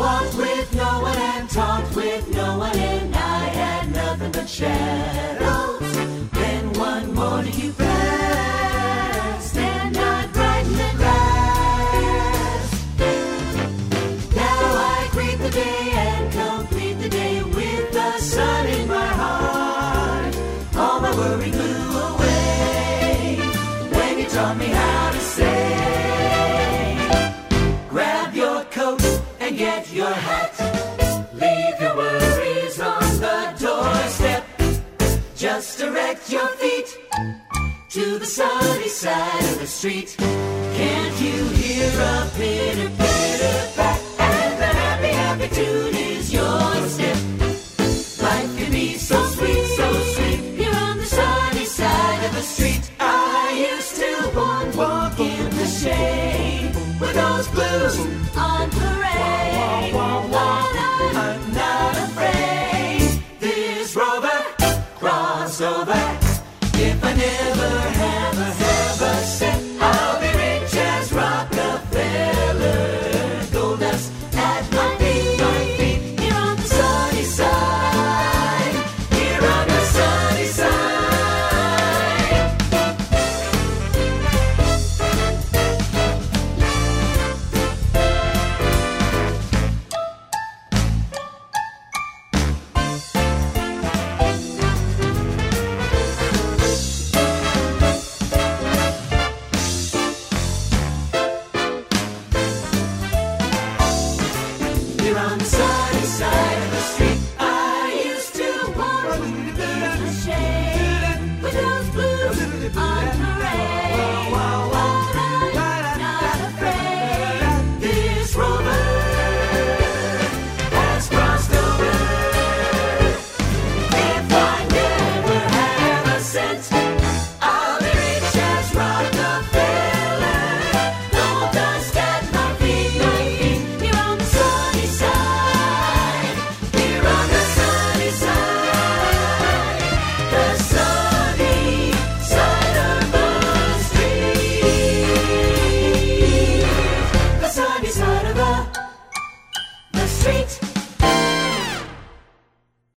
Walked with no one and talked with no one, and I had nothing but shadows. Then one morning you passed, and I brightened the grass. Now I greet the day and complete the day with the sun in my heart. All my worry blew away when you taught me how. Your feet to the sunny side of the street. Can't you hear a pitter pitter back? And the happy happy tune is your step. Life can be so sweet, so sweet. You're on the sunny side of the street. I used to walk, walk in the shade with those blues on parade. I'm not afraid. This rover crossover. from sun.